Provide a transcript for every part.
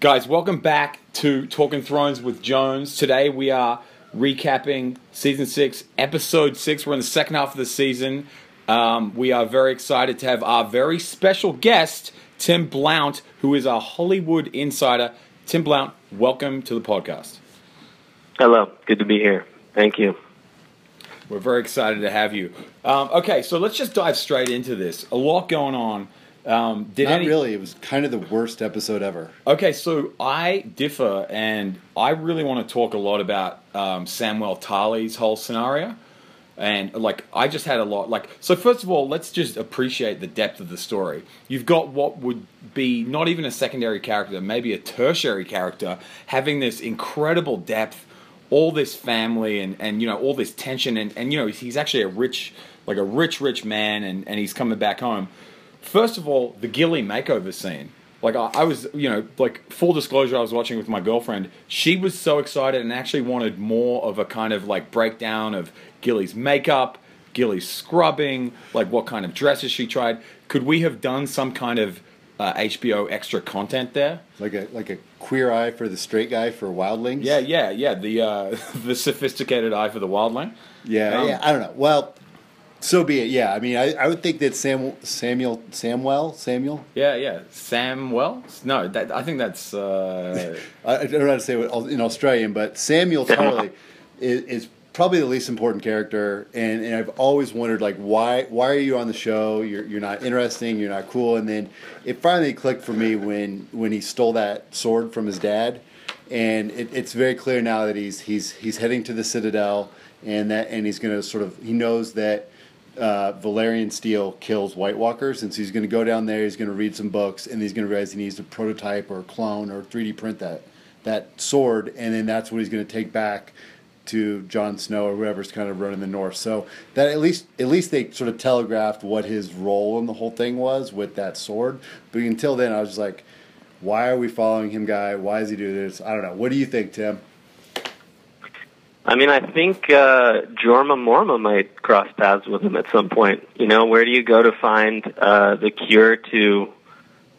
Guys, welcome back to Talking Thrones with Jones. Today we are recapping season six, episode six. We're in the second half of the season. Um, we are very excited to have our very special guest, Tim Blount, who is our Hollywood insider. Tim Blount, welcome to the podcast. Hello, good to be here. Thank you. We're very excited to have you. Um, okay, so let's just dive straight into this. A lot going on. Um, did Not any, really. It was kind of the worst episode ever. Okay, so I differ, and I really want to talk a lot about um, Samuel Tarly's whole scenario. And like, I just had a lot. Like, so first of all, let's just appreciate the depth of the story. You've got what would be not even a secondary character, maybe a tertiary character, having this incredible depth, all this family, and and you know all this tension, and and you know he's actually a rich, like a rich, rich man, and and he's coming back home. First of all, the Gilly makeover scene. Like I, I was, you know, like full disclosure, I was watching with my girlfriend. She was so excited and actually wanted more of a kind of like breakdown of Gilly's makeup, Gilly's scrubbing, like what kind of dresses she tried. Could we have done some kind of uh, HBO extra content there? Like a like a queer eye for the straight guy for Wildlings. Yeah, yeah, yeah. The uh, the sophisticated eye for the wildling. yeah, Um, yeah. I don't know. Well, so be it. Yeah, I mean, I, I would think that Sam Samuel Samuel Samuel. Yeah, yeah. Samwell? No, that, I think that's. Uh, I, I don't know how to say it in Australian, but Samuel Tarly is, is probably the least important character, and, and I've always wondered like why why are you on the show? You're you're not interesting. You're not cool. And then it finally clicked for me when when he stole that sword from his dad, and it, it's very clear now that he's he's he's heading to the Citadel, and that and he's going to sort of he knows that. Uh, Valyrian Steel kills White Walkers, and so he's going to go down there. He's going to read some books, and he's going to realize he needs to prototype or clone or 3D print that that sword, and then that's what he's going to take back to Jon Snow or whoever's kind of running the North. So that at least at least they sort of telegraphed what his role in the whole thing was with that sword. But until then, I was just like, why are we following him, guy? Why does he do this? I don't know. What do you think, Tim? I mean, I think uh, Jorma Morma might cross paths with him at some point. You know, where do you go to find uh, the cure to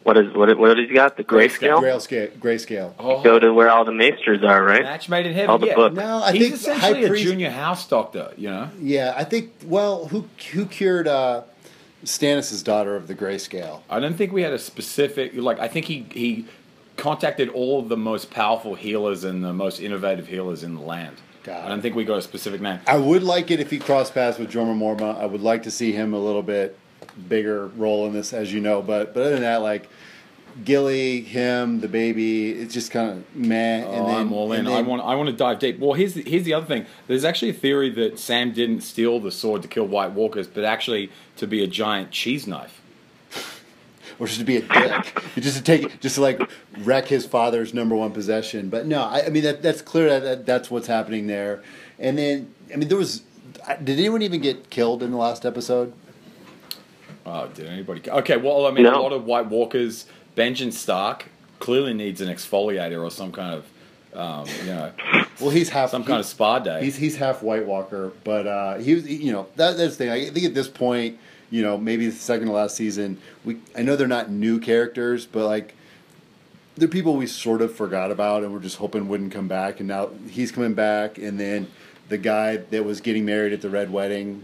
what is what? What has he got? The grayscale. Grayscale. Grayscale. oh, Go to where all the maesters are, right? match made in heaven. All the yeah. books. No, I He's think essentially High a Priest- junior house doctor, you know? Yeah, I think. Well, who who cured uh, Stannis' daughter of the grayscale? I don't think we had a specific like. I think he he contacted all of the most powerful healers and the most innovative healers in the land. Got I don't think we got a specific name. I would like it if he crossed paths with Jorma Morma. I would like to see him a little bit bigger role in this, as you know. But but other than that, like Gilly, him, the baby, it's just kind of meh. Oh, and then, I'm all in. and I want. I want to dive deep. Well, here's the, here's the other thing. There's actually a theory that Sam didn't steal the sword to kill White Walkers, but actually to be a giant cheese knife. Or just to be a dick, just to take, just to like wreck his father's number one possession. But no, I, I mean that that's clear that, that that's what's happening there. And then I mean there was, did anyone even get killed in the last episode? Oh, did anybody? Okay, well, I mean, No. a lot of White Walkers. Benjen Stark clearly needs an exfoliator or some kind of, um, you know, Well, he's half some he- kind of spa day. He's he's half White Walker, but uh, he was you know that that's the thing. I think at this point, you know, maybe the second to last season, we I know they're not new characters, but like they're people we sort of forgot about and we're just hoping wouldn't come back, and now he's coming back, and then the guy that was getting married at the red wedding,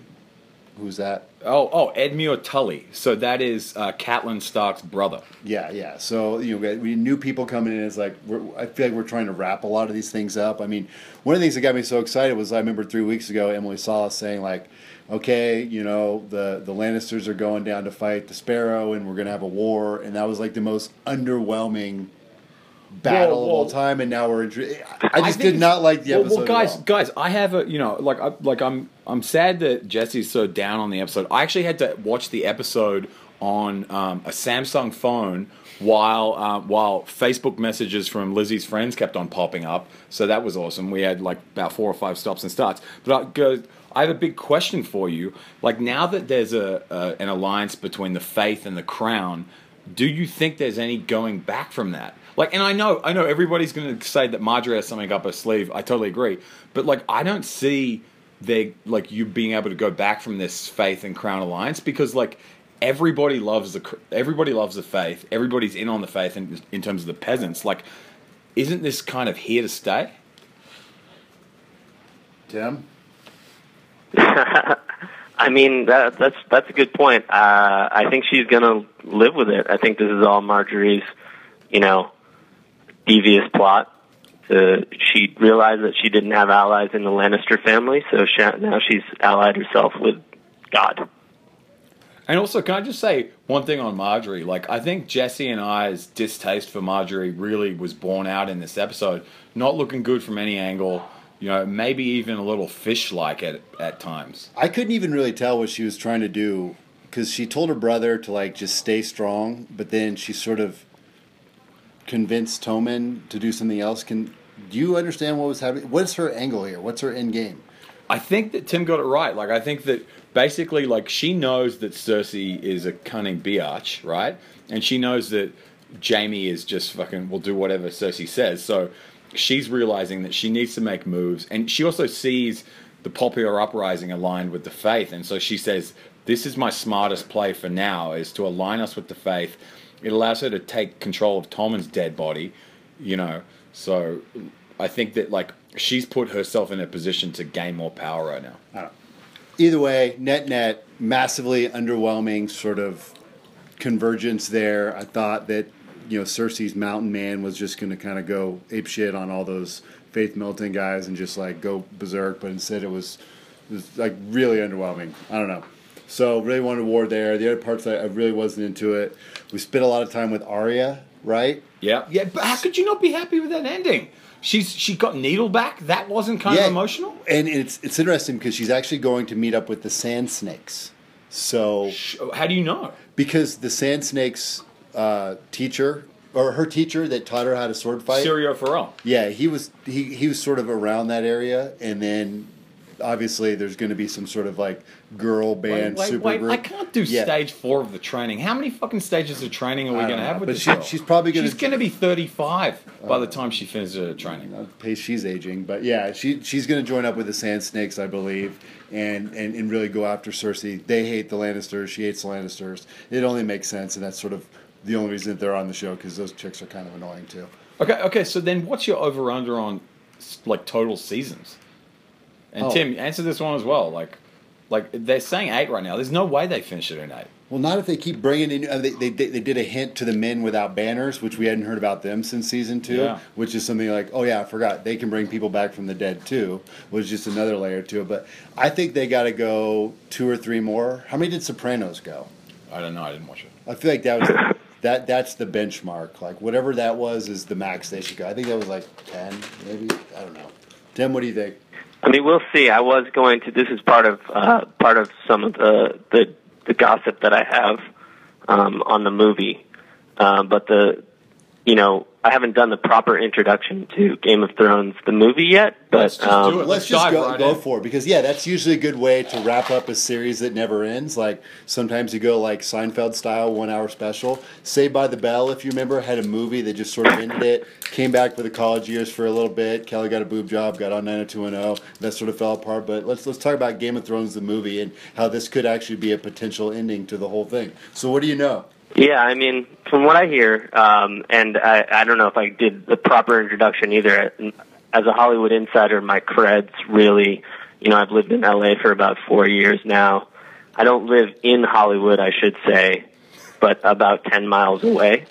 who's that? Oh, oh, Edmure Tully. So that is uh, Catelyn Stark's brother. Yeah, yeah. So you know, we new people coming in. It's like I feel like we're trying to wrap a lot of these things up. I mean, one of the things that got me so excited was I remember three weeks ago Emily Salas saying like, "Okay, you know, the the Lannisters are going down to fight the Sparrow, and we're gonna have a war," and that was like the most underwhelming battle of all well- time. And now we're. in- I just think did not like the episode. Well, at guys, all. guys, I have a you know, like, I, like I'm, I'm sad that Jesse's so down on the episode. I actually had to watch the episode on um, a Samsung phone while uh, while Facebook messages from Lizzie's friends kept on popping up. So that was awesome. We had like about four or five stops and starts. But I go. I have a big question for you. Like now that there's a, a an alliance between the faith and the crown, do you think there's any going back from that? Like, and I know, I know everybody's going to say that Margaery has something up her sleeve. I totally agree, but like, I don't see they like you being able to go back from this faith and crown alliance because like everybody loves the cr- everybody loves the faith. Everybody's in on the faith in, in terms of the peasants. Like, isn't this kind of here to stay? Tim? I mean, that, that's that's a good point. Uh, I think she's going to live with it. I think this is all Margaery's, you know, devious plot. To, she realized that she didn't have allies in the Lannister family, so she, now she's allied herself with God. And also, can I just say one thing on Margaery? Like, I think Jesse and I's distaste for Margaery really was borne out in this episode. Not looking good from any angle. You know, maybe even a little fish-like at at times. I couldn't even really tell what she was trying to do because she told her brother to like just stay strong, but then she sort of convinced Tommen to do something else. Can do you understand what was happening? What's her angle here? What's her end game? I think that Tim got it right. Like, I think that basically, like, she knows that Cersei is a cunning biatch, right? And she knows that Jamie is just fucking will do whatever Cersei says. So she's realizing that she needs to make moves, and she also sees the popular uprising aligned with the faith, and so she says, "This is my smartest play for now: is to align us with the faith." It allows her to take control of Tommen's dead body, you know. So I think that like she's put herself in a position to gain more power right now. Either way, net net, massively underwhelming sort of convergence there. I thought that you know Cersei's Mountain Man was just going to kind of go ape shit on all those Faith Militant guys and just like go berserk, but instead it was, it was like really underwhelming. I don't know. So really wanted war there. The other parts I, I really wasn't into it. We spent a lot of time with Arya, right? Yeah, yeah. But how could you not be happy with that ending? She's she got Needle back. That wasn't kind Yeah. of emotional. And it's it's interesting because she's actually going to meet up with the Sand Snakes. So How do you know? because the Sand Snakes uh, teacher or her teacher that taught her how to sword fight. Syrio Forel. Yeah, he was he, he was sort of around that area, and then obviously there's going to be some sort of like girl band Wait, wait, super wait! group. I can't do Yeah. stage four of the training. How many fucking stages of training are we going to have with but this she- girl? she's probably gonna- She's going to be thirty-five by the time she finishes her training. Uh, pace she's aging, but yeah, she she's going to join up with the Sand Snakes, I believe, and, and and really go after Cersei. They hate the Lannisters. She hates the Lannisters. It only makes sense, and that's sort of the only reason that they're on the show because those chicks are kind of annoying too. Okay, okay. So then, what's your over/under on like total seasons? And Oh. Tim, answer this one as well. Like, like they're saying eight right now. There's no way they finish it in eight. Well, not if they keep bringing in. Uh, they, they they did a hint to the men without banners, which we hadn't heard about them since season two. Yeah. Which is something like, oh yeah, I forgot they can bring people back from the dead too. Was just another layer to it. But I think they got to go two or three more. How many did Sopranos go? I don't know. I didn't watch it. I feel like that was that that's the benchmark. Like whatever that was is the max they should go. I think that was like ten, maybe. I don't know. Tim, what do you think? I mean, we'll see. I was going to. This is part of uh, part of some of the the, the gossip that I have um, on the movie, uh, but the you know I haven't done the proper introduction to Game of Thrones the movie yet. But Let's just um, do it. Let's, Let's just go, right go for it because yeah, that's usually a good way to wrap up a series that never ends. Like sometimes you go like Seinfeld style, one hour special. Saved by the Bell, if you remember, had a movie that just sort of ended it. Came back for the college years for a little bit. Kelly got a boob job, got on 90210. That sort of fell apart. But let's let's talk about Game of Thrones the movie and how this could actually be a potential ending to the whole thing. So what do you know? Yeah, I mean, from what I hear, um, and I, I don't know if I did the proper introduction either. As a Hollywood insider, my cred's really, you know, I've lived in LA for about four years now. I don't live in Hollywood, I should say, but about 10 miles away.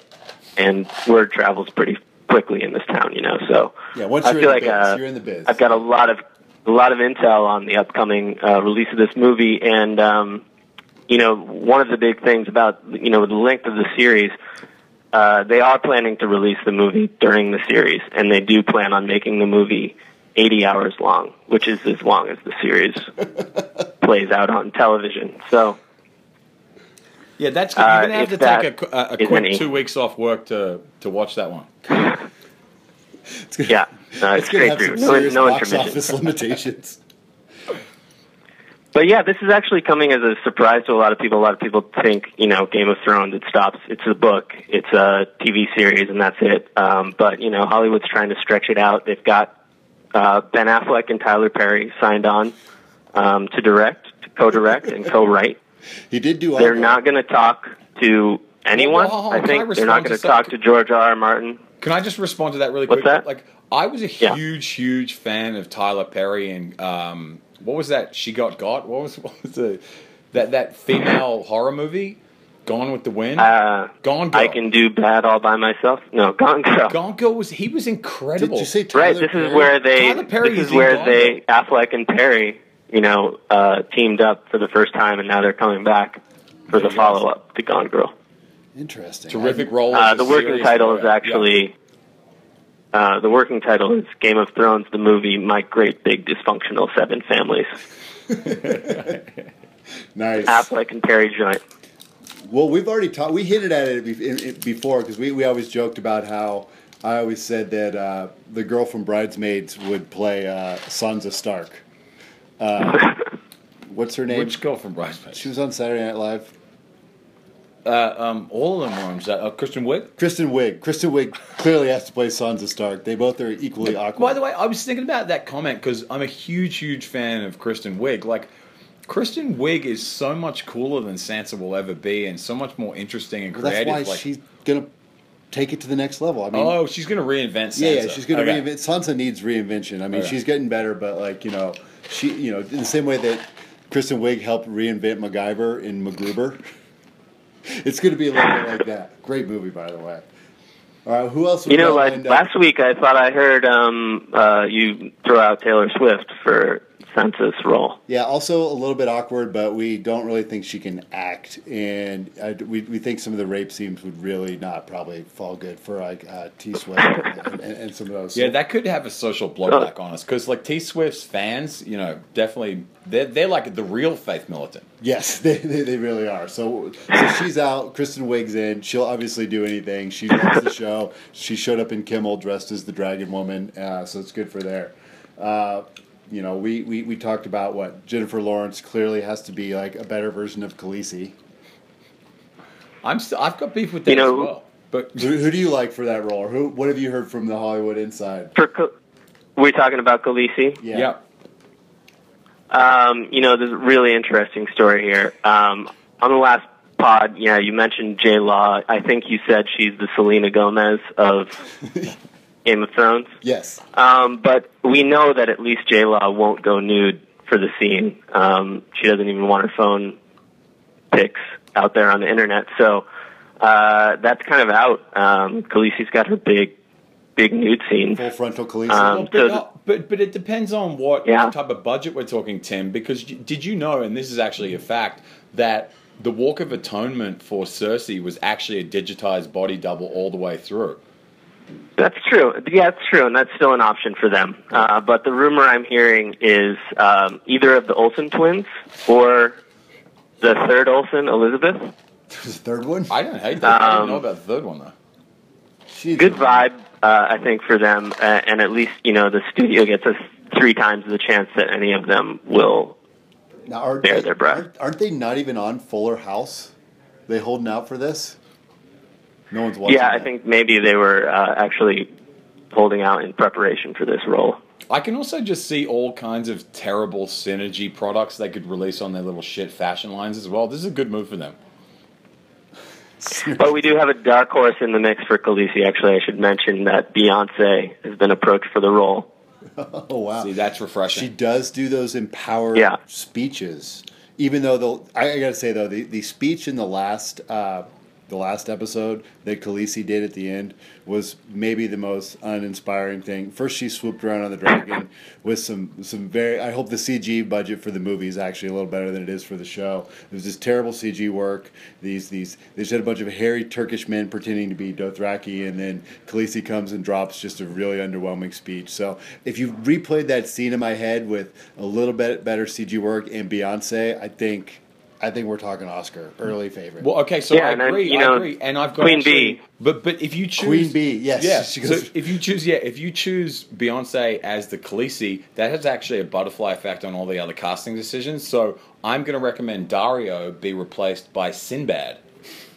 And word travels pretty quickly in this town, you know, so. Yeah, once I you're feel in the like, biz, uh, you're in the biz. I've got a lot of a lot of intel on the upcoming uh, release of this movie, and um, you know, one of the big things about you know the length of the series, uh, they are planning to release the movie during the series, and they do plan on making the movie 80 hours long, which is as long as the series plays out on television. So Yeah, that's good. Uh, You're gonna have to take a, a, a quick any- two weeks off work to to watch that one. It's gonna- yeah, uh, it's going to have some no, serious no box office limitations. But yeah, this is actually coming as a surprise to a lot of people. A lot of people think, you know, Game of Thrones, it stops. It's a book, it's a TV series, and that's it. Um, but, you know, Hollywood's trying to stretch it out. They've got uh, Ben Affleck and Tyler Perry signed on um, to direct, to co direct, and co write. He did do. They're Uncle. not going to talk to anyone. Well, hold on, I can I think they're not going to talk to George R. R. Martin. Can I just respond to that really quick? What's quick? that? Like, I was a Yeah. huge, huge fan of Tyler Perry and um, what was that? She got got. What was what was the that that female horror movie? Gone with the Wind. Uh, Gone Girl. I can do bad all by myself. No, Gone Girl. Gone Girl was he was Did incredible. you say Tyler Right. This Perry? is where they. Tyler Perry this is is where Gone they Affleck and Perry, you know, uh, teamed up for the first time, and now they're coming back for the follow up to Gone Girl. Interesting. Terrific role. Uh, the working title is actually. Uh, the working title is Game of Thrones, the movie My Great Big Dysfunctional Seven Families. Nice. Affleck and Perry joint. Well, we've already talked. We hinted at it be- in- in- before because we, we always joked about how I always said that uh, the girl from Bridesmaids would play uh, Sansa Stark. Uh, what's her name? Which girl from Bridesmaids? She was on Saturday Night Live. Uh, um, all of them on Sa- Uh, Kristen Wiig. Kristen Wiig. Kristen Wiig clearly has to play Sansa Stark. They both are equally awkward. By the way, I was thinking about that comment because I'm a huge, huge fan of Kristen Wiig. Like, Kristen Wiig is so much cooler than Sansa will ever be, and so much more interesting and Well, that's creative. why like, she's gonna take it to the next level. I mean, oh, she's gonna reinvent Sansa. Yeah, yeah, she's going to Okay. reinvent. Sansa needs reinvention. I mean, Okay. she's getting better, but like you know, she you know in the same way that Kristen Wiig helped reinvent MacGyver in MacGruber. it's going to be a little bit like that. Great movie, by the way. All right, who else? You know, like up? last week, I thought I heard um, uh, you throw out Taylor Swift for Sansa's role. Yeah, also a little bit awkward, but we don't really think she can act, and I, we, we think some of the rape scenes would really not probably fall good for like uh, T Swift and, and, and some of those. Yeah, that could have a social blowback on us because, like, T Swift's fans, you know, definitely they're they're like the real faith militant. Yes, they, they, they really are. So so she's out. Kristen Wiig's in. She'll obviously do anything. She loves the show. She showed up in Kimmel dressed as the Dragon Woman, uh, so it's good for there. Uh, you know, we, we, we talked about what Jennifer Lawrence clearly has to be like a better version of Khaleesi. I'm still, I've got beef with that You know- as well. But Who, who do you like for that role? Or who what have you heard from the Hollywood Inside? For Khal- we're talking about Khaleesi. yeah. Um, you know, there's a really interesting story here. Um, on the last pod, yeah, you mentioned J Law. I think you said she's the Selena Gomez of Game of Thrones. Yes. Um, but we know that at least J Law won't go nude for the scene. Um, she doesn't even want her phone pics out there on the internet. So uh, that's kind of out. Um, Khaleesi's got her big, big nude scene. Full frontal Khaleesi. Um, Well, but, so- uh, but but it depends on what Yeah. type of budget we're talking, Tim. Because did you know, and this is actually a fact, that the Walk of Atonement for Cersei was actually a digitized body double all the way through. That's true. Yeah, that's true, and that's still an option for them. Uh, but the rumor I'm hearing is um, either of the Olsen twins or the third Olsen, Elizabeth. the third one. I don't hate that. I didn't Um, know about the third one though. She's Good vibe, uh, I think, for them, uh, and at least you know the studio gets us three times the chance that any of them will. Now, are bear they, their breath. Aren't, aren't they not even on Fuller House? They holding out for this? No one's watching. Yeah, I think maybe they were uh, actually holding out in preparation for this role. I can also just see all kinds of terrible synergy products they could release on their little shit fashion lines as well. This is a good move for them. But we do have a dark horse in the mix for Khaleesi. Actually, I should mention that Beyonce has been approached for the role. Oh wow. See, that's refreshing. She does do those empowered Yeah. speeches. Even though the I, I gotta say though the, the speech in the last uh, the last episode that Khaleesi did at the end was maybe the most uninspiring thing. First, she swooped around on the dragon with some some very. I hope the CG budget for the movie is actually a little better than it is for the show. It was this terrible CG work. These these they just had a bunch of hairy Turkish men pretending to be Dothraki, and then Khaleesi comes and drops just a really underwhelming speech. So if you replayed that scene in my head with a little bit better CG work and Beyonce, I think. I think we're talking Oscar early favorite. Well, okay, so Yeah, I and then, agree. you I know, agree, and I've got Queen actually- Bee. But but if you choose Queen Bee, yes. yeah. So if you choose, yeah, if you choose Beyonce as the Khaleesi, that has actually a butterfly effect on all the other casting decisions. So I'm going to recommend Daario be replaced by Sinbad.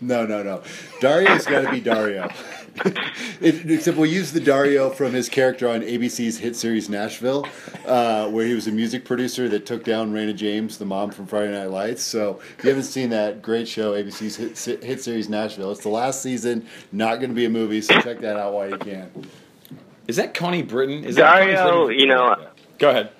No, no, no. Daario's got to be Daario. It, except we'll use the Daario from his character on ABC's hit series Nashville, uh, where he was a music producer that took down Raina James, the mom from Friday Night Lights. So if you haven't seen that great show, ABC's hit, hit series Nashville, it's the last season. Not going to be a movie, so check that out while you can. Is that Connie Britton? Is that Connie Daario, Britton? you know, Go ahead.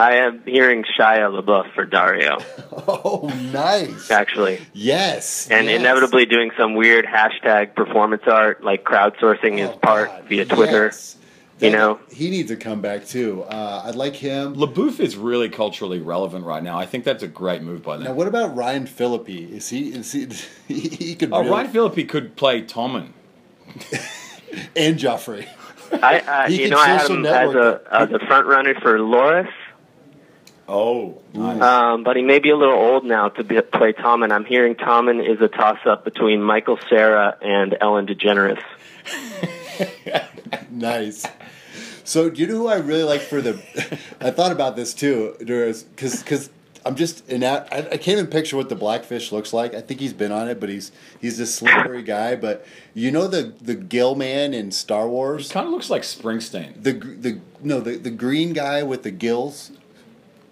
I am hearing Shia LaBeouf for Daario, Oh, nice. actually. Yes. And yes. inevitably doing some weird hashtag performance art, like crowdsourcing his Oh, part God, via Twitter. yes. you That- know? he needs to come back too. Uh, I'd like him. LaBeouf is really culturally relevant right now. I think that's a great move by them. Now, what about Ryan Phillippe? Is he? Is he? He, he could. Oh, really, Ryan Phillippe could play Tommen. and Joffrey. I, I He you can know, I had social him as a network as a front runner for Loras, Oh, nice. um, but he may be a little old now to be, play Tommen. I'm hearing Tommen is a toss up between Michael Cera and Ellen DeGeneres. nice. So, do you know who I really like for the? I thought about this too, because because I'm just in that. I, I can't even picture what the blackfish looks like. I think he's been on it, but he's he's this slippery guy. But you know the the Gill man in Star Wars. kind of looks like Springsteen. The gr- the no the the green guy with the gills.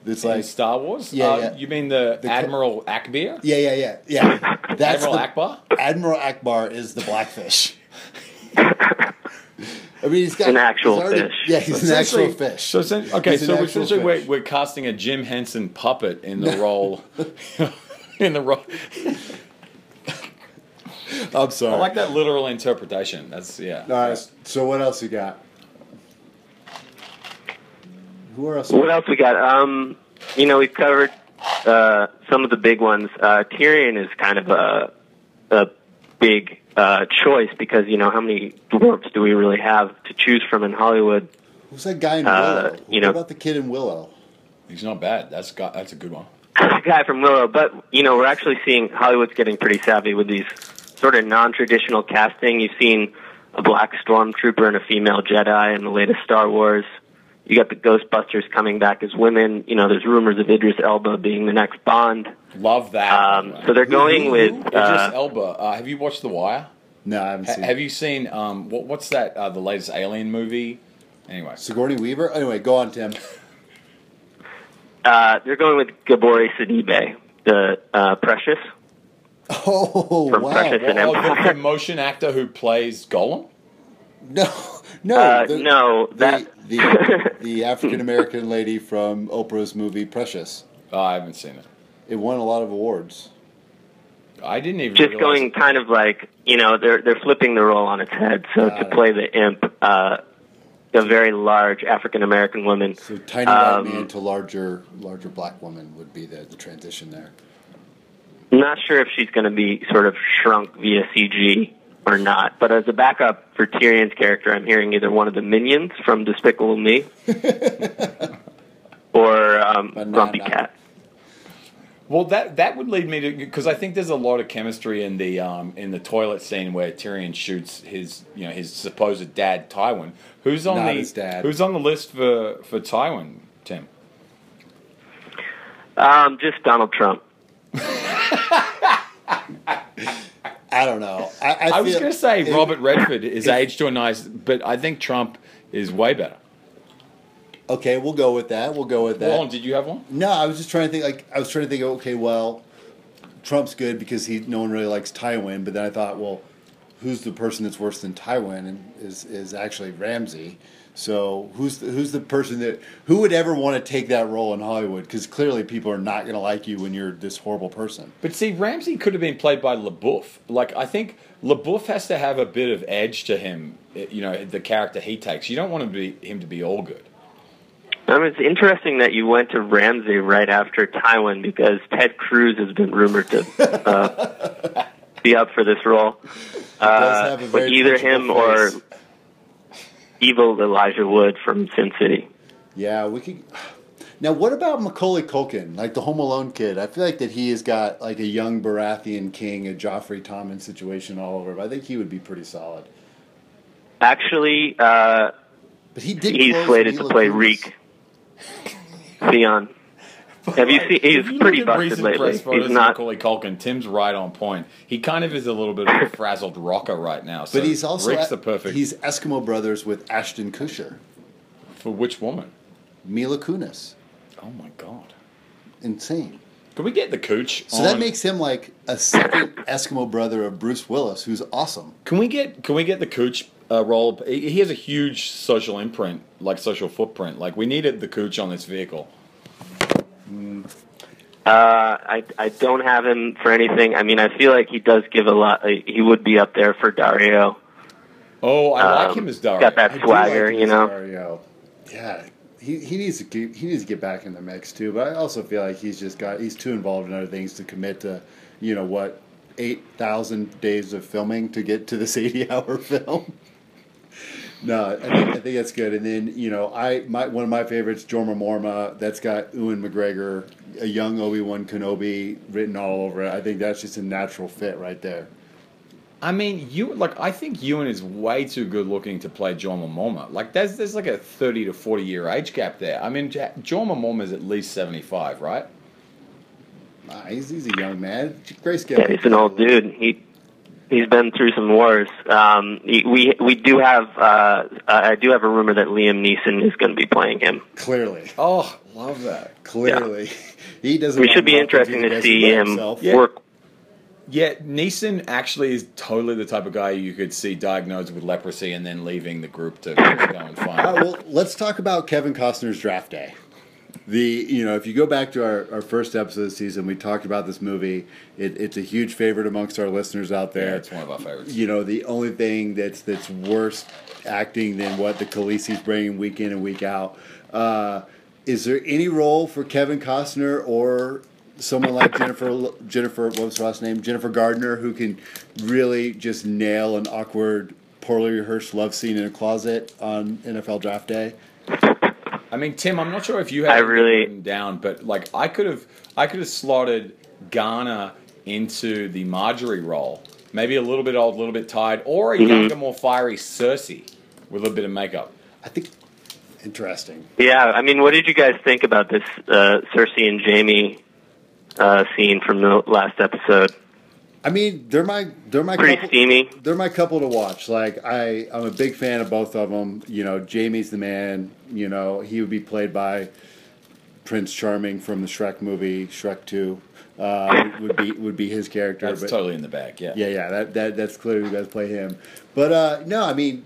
It's in like Star Wars? Yeah, Uh, yeah. You mean the, The co- Admiral Ackbar? yeah yeah yeah yeah. That's Admiral the, Ackbar? Admiral Ackbar is the blackfish. I mean, he's got An actual he's already- fish. Yeah, he's an actual fish. So essen- okay, He's so essentially we're, we're casting a Jim Henson puppet in the role. in the role. I'm sorry. I like that literal interpretation. That's yeah. All right. So what else you got? Who else? What else we got? Um, you know, we've covered uh, some of the big ones. Uh, Tyrion is kind of a a big uh, choice because you know how many dwarves do we really have to choose from in Hollywood? Who's that guy in Uh, Willow? you what know- about the kid in Willow? He's not bad. That's got that's a good one. Guy from Willow, but you know we're actually seeing Hollywood's getting pretty savvy with these sort of non-traditional casting. You've seen a black stormtrooper and a female Jedi in the latest Star Wars. You got the Ghostbusters coming back as women. You know, there's rumors of Idris Elba being the next Bond. Love that. Um, so they're going who- with who? Idris uh, Elba. Uh, have you watched The Wire? No, I haven't Ha- seen. have you seen um, what, what's that? Uh, the latest Alien movie. Anyway, Sigourney Weaver? Anyway, go on, Tim. uh, they're going with Gabourey Sidibe, the uh, Precious. Oh From wow! Precious and oh, the, the motion actor who plays Gollum. No, no, Uh, the, no, the that the, the African American lady from Oprah's movie Precious. Oh, I haven't seen it. It won a lot of awards. I didn't even just realize going kind of like you know they're they're flipping the role on its head. So Got to it. play the imp, uh, a very large African American woman. So tiny white Um, man to larger larger black woman would be the, the transition there. Not sure if she's going to be sort of shrunk via CG or not. But as a backup for Tyrion's character, I'm hearing either one of the minions from Despicable Me or um, Banana. Grumpy Cat. Well, that that would lead me to because I think there's a lot of chemistry in the um, in the toilet scene where Tyrion shoots his you know his supposed dad Tywin. Who's on Not the his dad. Who's on the list for for Tywin, Tim? Um, just Donald Trump. I don't know. I, I, I was going to say it- Robert Redford is aged to a nice, but I think Trump is way better. Okay, we'll go with that. We'll go with that. Wallen, did you have one? No, I was just trying to think. Like I was trying to think. Okay, well, Trump's good because he no one really likes Tywin. But then I thought, well, who's the person that's worse than Tywin? And is is actually Ramsay. So who's the, who's the person that who would ever want to take that role in Hollywood? Because clearly people are not going to like you when you're this horrible person. But see, Ramsay could have been played by LaBeouf. Like I think LaBeouf has to have a bit of edge to him. eh, You know, the character he takes. You don't want him to be him to be all good. Um, it's interesting that you went to Ramsay right after Tywin because Ted Cruz has been rumored to uh, be up for this role. Uh, but either punchable him or face. Evil Elijah Wood from Sin City. Yeah, we could. Now, what about Macaulay Culkin, like the Home Alone kid? I feel like that he has got like a young Baratheon king, a Joffrey Tommen situation all over. But I think he would be pretty solid. Actually, uh, But he did. he's slated to play Reek. Theon. Have you seen? He's you pretty look at busted recent lately. press photos He's not. Macaulay Culkin. Tim's right on point. He kind of is a little bit of a frazzled rocker right now. So But he's also Rick's the perfect He's Eskimo Brothers with Ashton Kutcher, for which woman? Mila Kunis. Oh my god! Insane. Can we get the cooch? So that makes him like a second Eskimo brother of Bruce Willis, who's awesome. Can we get Can we get the cooch uh, role? He he has a huge social imprint, like social footprint. Like we needed the cooch on this vehicle. Uh, I I don't have him for anything. I mean, I feel like he does give a lot. He would be up there for Daario. Oh, I like Um, him as Daario. got that swagger, like you know. Daario. Yeah, he, he needs to keep, he needs to get back in the mix too. But I also feel like he's just got he's too involved in other things to commit to, you know what, eight thousand days of filming to get to this eighty hour film. No, I think, I think that's good. And then you know I my one of my favorites, Jorma Morma. That's got Ewan McGregor, a young Obi Wan Kenobi written all over it. I think that's just a natural fit right there. I mean, you like. I think Ewan is way too good looking to play Jorma Morma. Like, there's there's like a thirty to forty year age gap there. I mean, Jorma Morma is at least seventy five, right? Nah, he's, he's a young man. Grace Yeah, he's an old dude. He he's been through some wars. Um, we we do have. Uh, I do have a rumor that Liam Neeson is going to be playing him. Clearly. Oh, love that. Clearly, he doesn't. We should be Malcolm interesting to to see him himself. Yeah. work. Yeah, Neeson actually is totally the type of guy you could see diagnosed with leprosy and then leaving the group to go and find. All right, well, let's talk about Kevin Costner's draft day. The you know if you go back to our, our first episode of the season, we talked about this movie. It, it's a huge favorite amongst our listeners out there yeah, it's one of our favorites. you know the only thing that's that's worse acting than what the Khaleesi's bringing week in and week out. Uh, is there any role for Kevin Costner or someone like Jennifer Jennifer what was her last name Jennifer Gardner who can really just nail an awkward, poorly rehearsed love scene in a closet on NFL Draft Day? I mean, Tim, I'm not sure if you had I it really- written down, but like I could have, I could have slotted Garner into the Margaery role. Maybe a little bit old, a little bit tired, or a Mhm. younger, more fiery Cersei with a little bit of makeup. I think interesting. Yeah, I mean, what did you guys think about this uh, Cersei and Jamie uh, scene from the last episode? I mean, they're my they're my Pretty couple, steamy. they're my couple to watch. Like I, I'm a big fan of both of them. You know, Jamie's the man. You know, he would be played by Prince Charming from the Shrek movie, Shrek Two. Uh, would be would be his character. That's but totally in the back. Yeah. yeah, yeah, that, that that's clear who guys play him. But uh, no, I mean,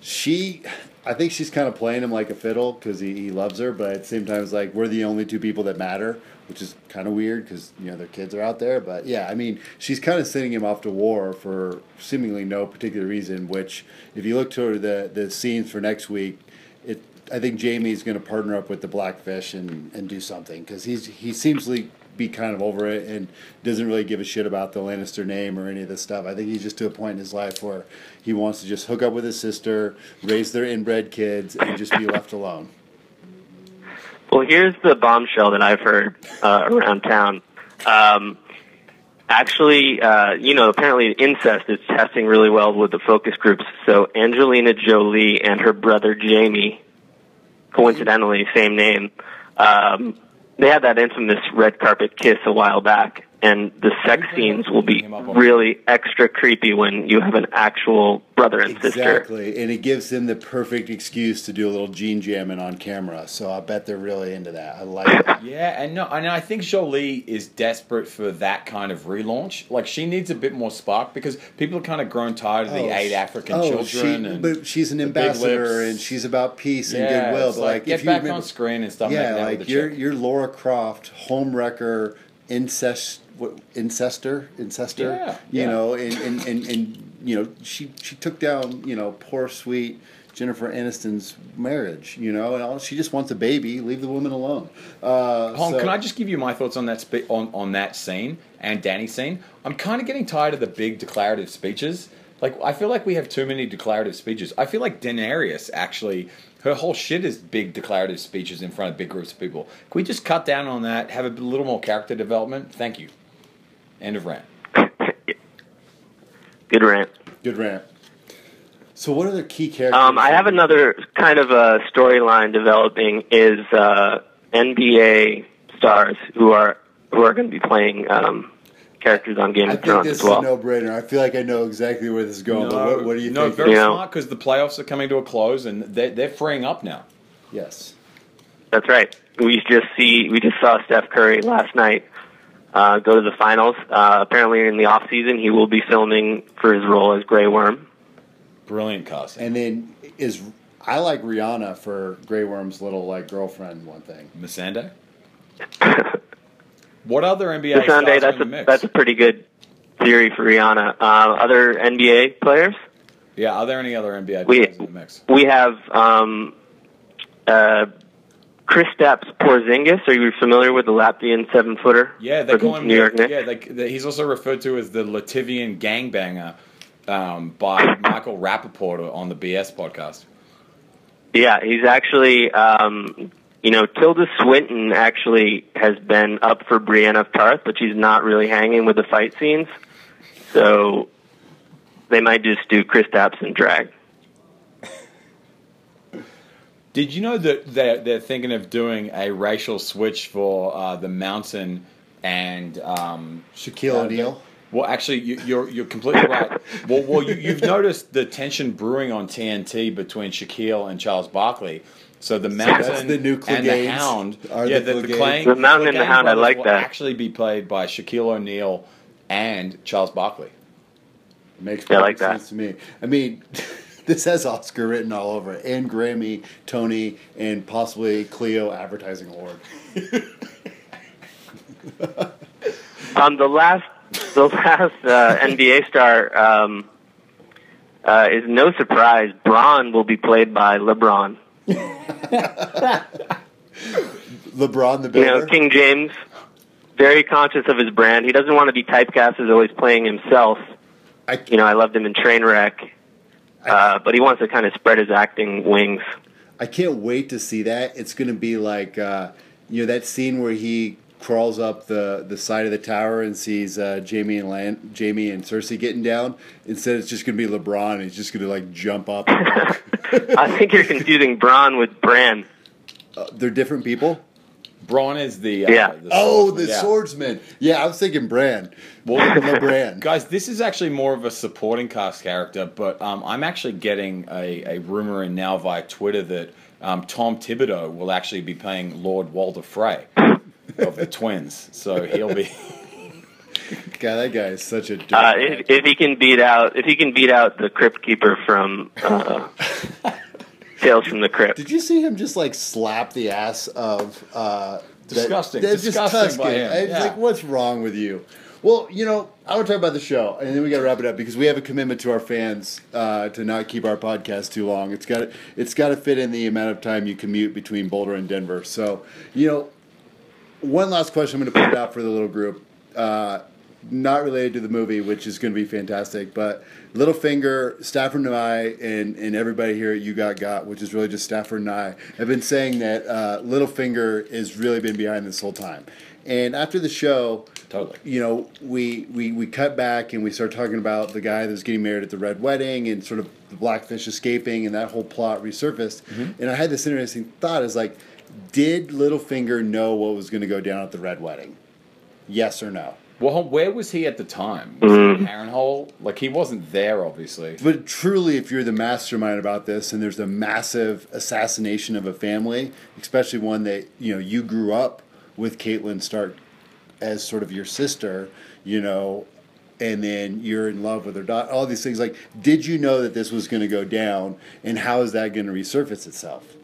she. I think she's kind of playing him like a fiddle because he, he loves her, but at the same time, it's like we're the only two people that matter, which is kind of weird because you know their kids are out there. But yeah, I mean, she's kind of sending him off to war for seemingly no particular reason. Which, if you look to the the scenes for next week, it I think Jamie's going to partner up with the Blackfish and and do something because he's he seems to be kind of over it and doesn't really give a shit about the Lannister name or any of this stuff. I think he's just to a point in his life where he wants to just hook up with his sister, raise their inbred kids, and just be left alone. Well, here's the bombshell that I've heard uh, around town. Um, actually, uh, you know, apparently incest is testing really well with the focus groups. So Angelina Jolie and her brother Jamie, coincidentally, same name, um, they had that infamous red carpet kiss a while back. And the sex scenes will be really extra creepy when you have an actual brother and sister. Exactly, and it gives them the perfect excuse to do a little gene jamming on camera. So I bet they're really into that. I like it. Yeah, and no, and I think Jolie is desperate for that kind of relaunch. Like she needs a bit more spark because people have kind of grown tired of the oh, eight African oh, children. she- and but she's an ambassador, and she's about peace and Yeah, goodwill. But like, like, get if you back remember, on screen and stuff. yeah, making out like you're chick. you're Laura Croft, homewrecker, incest, what, incestor, incester. Yeah, you yeah. know, and, and, and, and you know, she she took down you know poor sweet. Jennifer Aniston's marriage, you know, and all, she just wants a baby. Leave the woman alone. Uh, Hon, so- can I just give you my thoughts on that spe- on on that scene and Danny's scene? I'm kind of getting tired of the big declarative speeches. Like I feel like we have too many declarative speeches. I feel like Daenerys actually her whole shit is big declarative speeches in front of big groups of people. Can we just cut down on that? Have a little more character development? Thank you. End of rant. Good rant. Good rant. So, what are the key characters? Um, I have another kind of a storyline developing is uh, NBA stars who are who are going to be playing um, characters on Game I of Thrones this as well. I think this is a no-brainer. I feel like I know exactly where this is going. but what, what do you no, think? very Yeah. smart because the playoffs are coming to a close and they're, they're freeing up now. yes. That's right. We just see we just saw Steph Curry last night uh, go to the finals. Uh, apparently, in the off season, he will be filming for his role as Grey Worm. Brilliant casting. And then is I like Rihanna for Grey Worm's little like girlfriend. One thing. Missandei? What other NBA Sunday, stars that's are a the mix? that's a pretty good theory for Rihanna. Uh, other NBA players, yeah, are there any other NBA We- players in the mix? we have um, uh, Chris Stapps Porzingis. Are you familiar with the Latvian seven footer? Yeah, they call him New York Knicks. Yeah, they, he's also referred to as the Latvian gangbanger um, by Michael Rapaport on the BS podcast. Yeah, he's actually, um, you know, Tilda Swinton actually has been up for Brienne of Tarth, but she's not really hanging with the fight scenes. So they might just do Kristaps and drag. Did you know that they're, they're thinking of doing a racial switch for uh, the Mountain and um, Shaquille uh, O'Neal. Well, actually, you, you're you're completely right. Well, well, you, you've noticed the tension brewing on TNT between Shaquille and Charles Barkley. So the Mountain that's the new and the Hound, Are yeah, the the, the, Clegane- The Mountain and the Hound, I like will that. Actually, be played by Shaquille O'Neal and Charles Barkley. Makes Yeah, I like perfect that. sense to me. I mean, this has Oscar written all over it, and Grammy, Tony, and possibly Clio Advertising Award. Um, the last, the last uh, NBA star um, uh, is no surprise. Bronn will be played by LeBron. LeBron the You know, King James, very conscious of his brand. He doesn't want to be typecast as always playing himself. I, You know, I loved him in Trainwreck, uh, but he wants to kind of spread his acting wings. I can't wait to see that. It's going to be like uh, you know that scene where he crawls up the, the side of the tower and sees uh, Jamie and Lan- Jamie and Cersei getting down. Instead, it's just going to be LeBron. He's just going to like jump up. I think you're confusing Bronn with Bran. uh, they're different people. Bronn is the uh, Yeah. the Oh, the yeah. swordsman. Yeah, I was thinking Bran. Well, LeBran. Guys, this is actually more of a supporting cast character, but um, I'm actually getting a, a rumor in now via Twitter that um, Tom Thibodeau will actually be playing Lord Walder Frey of the Twins. So he'll be. God, that guy is such a. Uh, if, if he can beat out, if he can beat out the Crypt Keeper from uh, Tales from the Crypt. Did you see him just like slap the ass of uh that- Disgusting. that's Disgusting just by him. It's Yeah. like what's wrong with you? Well, you know, I want to talk about the show, and then we got to wrap it up because we have a commitment to our fans uh, to not keep our podcast too long. It's got to, it's got to fit in the amount of time you commute between Boulder and Denver. So, you know, one last question I'm going to put out for the little group. Uh, not related to the movie, which is going to be fantastic, but Littlefinger, Stafford and I, and, and everybody here at You Got Got, which is really just Stafford and I, have been saying that uh, Littlefinger has really been behind this whole time. And after the show, Totally. you know, we, we, we cut back and we start talking about the guy that was getting married at the Red Wedding and sort of the Blackfish escaping and that whole plot resurfaced. And I had this interesting thought is like, did Littlefinger know what was going to go down at the Red Wedding? Yes or no? Well, where was he at the time? Was he mm. Harrenhal? Like, he wasn't there, obviously. But truly, if you're the mastermind about this, and there's a massive assassination of a family, especially one that you know you grew up with Catelyn Stark as sort of your sister, you know, and then you're in love with her daughter. All these things, like, did you know that this was going to go down, and how is that going to resurface itself?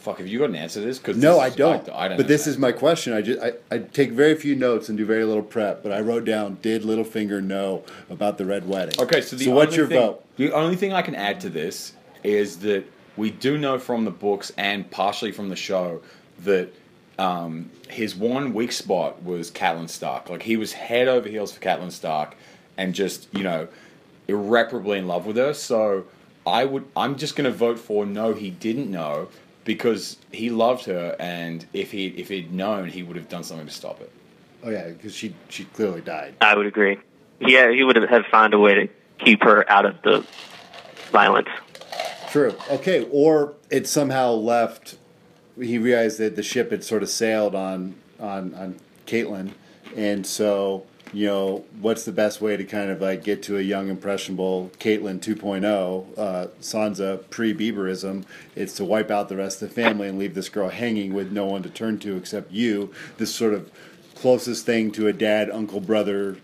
Fuck, have you got an answer to this? Cause No, this I don't. I, don't but this that. is my question. I just I, I take very few notes and do very little prep. But I wrote down: Did Littlefinger know about the Red Wedding? Okay, so the so what's your thing, vote? The only thing I can add to this is that we do know from the books and partially from the show that um, his one weak spot was Catelyn Stark. Like he was head over heels for Catelyn Stark, and just you know irreparably in love with her. So I would, I'm just going to vote for no. He didn't know because he loved her, and if he if he'd known, he would have done something to stop it. Oh yeah, because she she clearly died. I would agree. Yeah, he would have found a way to keep her out of the violence. True. Okay, or it somehow left. He realized that the ship had sort of sailed on on on Catelyn, and so you know what's the best way to kind of like get to a young impressionable Catelyn 2.0, uh, Sansa pre Bieberism? It's to wipe out the rest of the family and leave this girl hanging with no one to turn to except you. This sort of closest thing to a dad, uncle, brother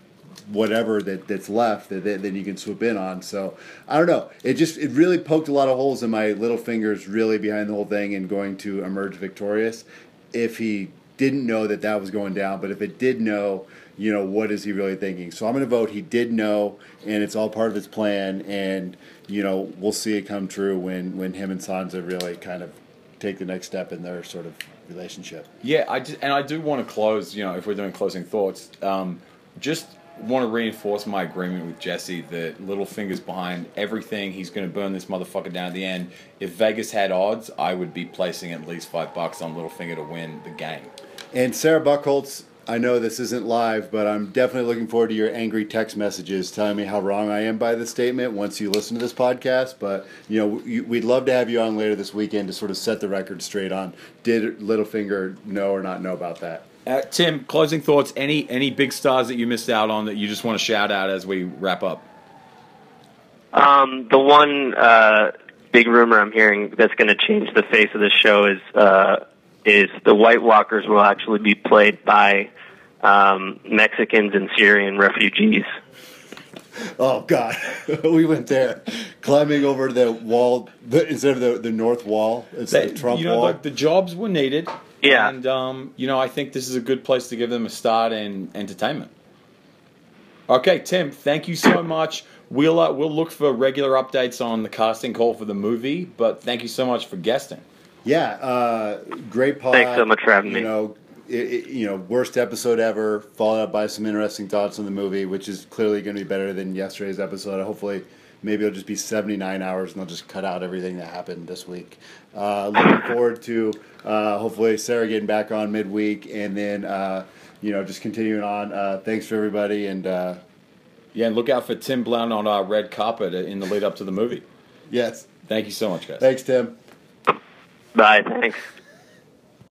whatever that, that's left that, that then you can swoop in on. So I don't know. It just it really poked a lot of holes in my little fingers really behind the whole thing and going to emerge victorious. If he didn't know that that was going down, but if it did know, you know, what is he really thinking? So I'm going to vote he did know, and it's all part of his plan, and you know we'll see it come true when when him and Sansa really kind of take the next step in their sort of relationship. Yeah, I just, and I do want to close. You know, if we're doing closing thoughts, um, just want to reinforce my agreement with Jesse that Littlefinger's behind everything. He's going to burn this motherfucker down at the end. If Vegas had odds, I would be placing at least five bucks on Littlefinger to win the game. And Sarah Buckholtz, I know this isn't live, but I'm definitely looking forward to your angry text messages telling me how wrong I am by this statement once you listen to this podcast. But you know, we'd love to have you on later this weekend to sort of set the record straight on did Littlefinger know or not know about that. Uh, Tim, closing thoughts. Any any big stars that you missed out on that you just want to shout out as we wrap up? Um, the one uh, big rumor I'm hearing that's going to change the face of the show is uh, is the White Walkers will actually be played by um, Mexicans and Syrian refugees. Oh God, we went there, climbing over the wall the, instead of the, the north wall. It's They- the Trump you know, wall. like the jobs were needed. Yeah. and um, you know, I think this is a good place to give them a start in entertainment. Okay, Tim, thank you so much. We'll uh, we'll look for regular updates on the casting call for the movie, but thank you so much for guesting. Yeah, uh, great pod. Thanks so much for having you me. Know, it, it- you know, worst episode ever, followed up by some interesting thoughts on the movie, which is clearly going to be better than yesterday's episode. Hopefully, maybe it'll just be 79 hours and they'll just cut out everything that happened this week. Uh, looking forward to uh, hopefully Sarah getting back on midweek and then, uh, you know, just continuing on. Uh, thanks for everybody. And uh, Yeah, and look out for Tim Blount on our red carpet in the lead up to the movie. yes, Thank you so much, guys. thanks, Tim. Bye. Thanks.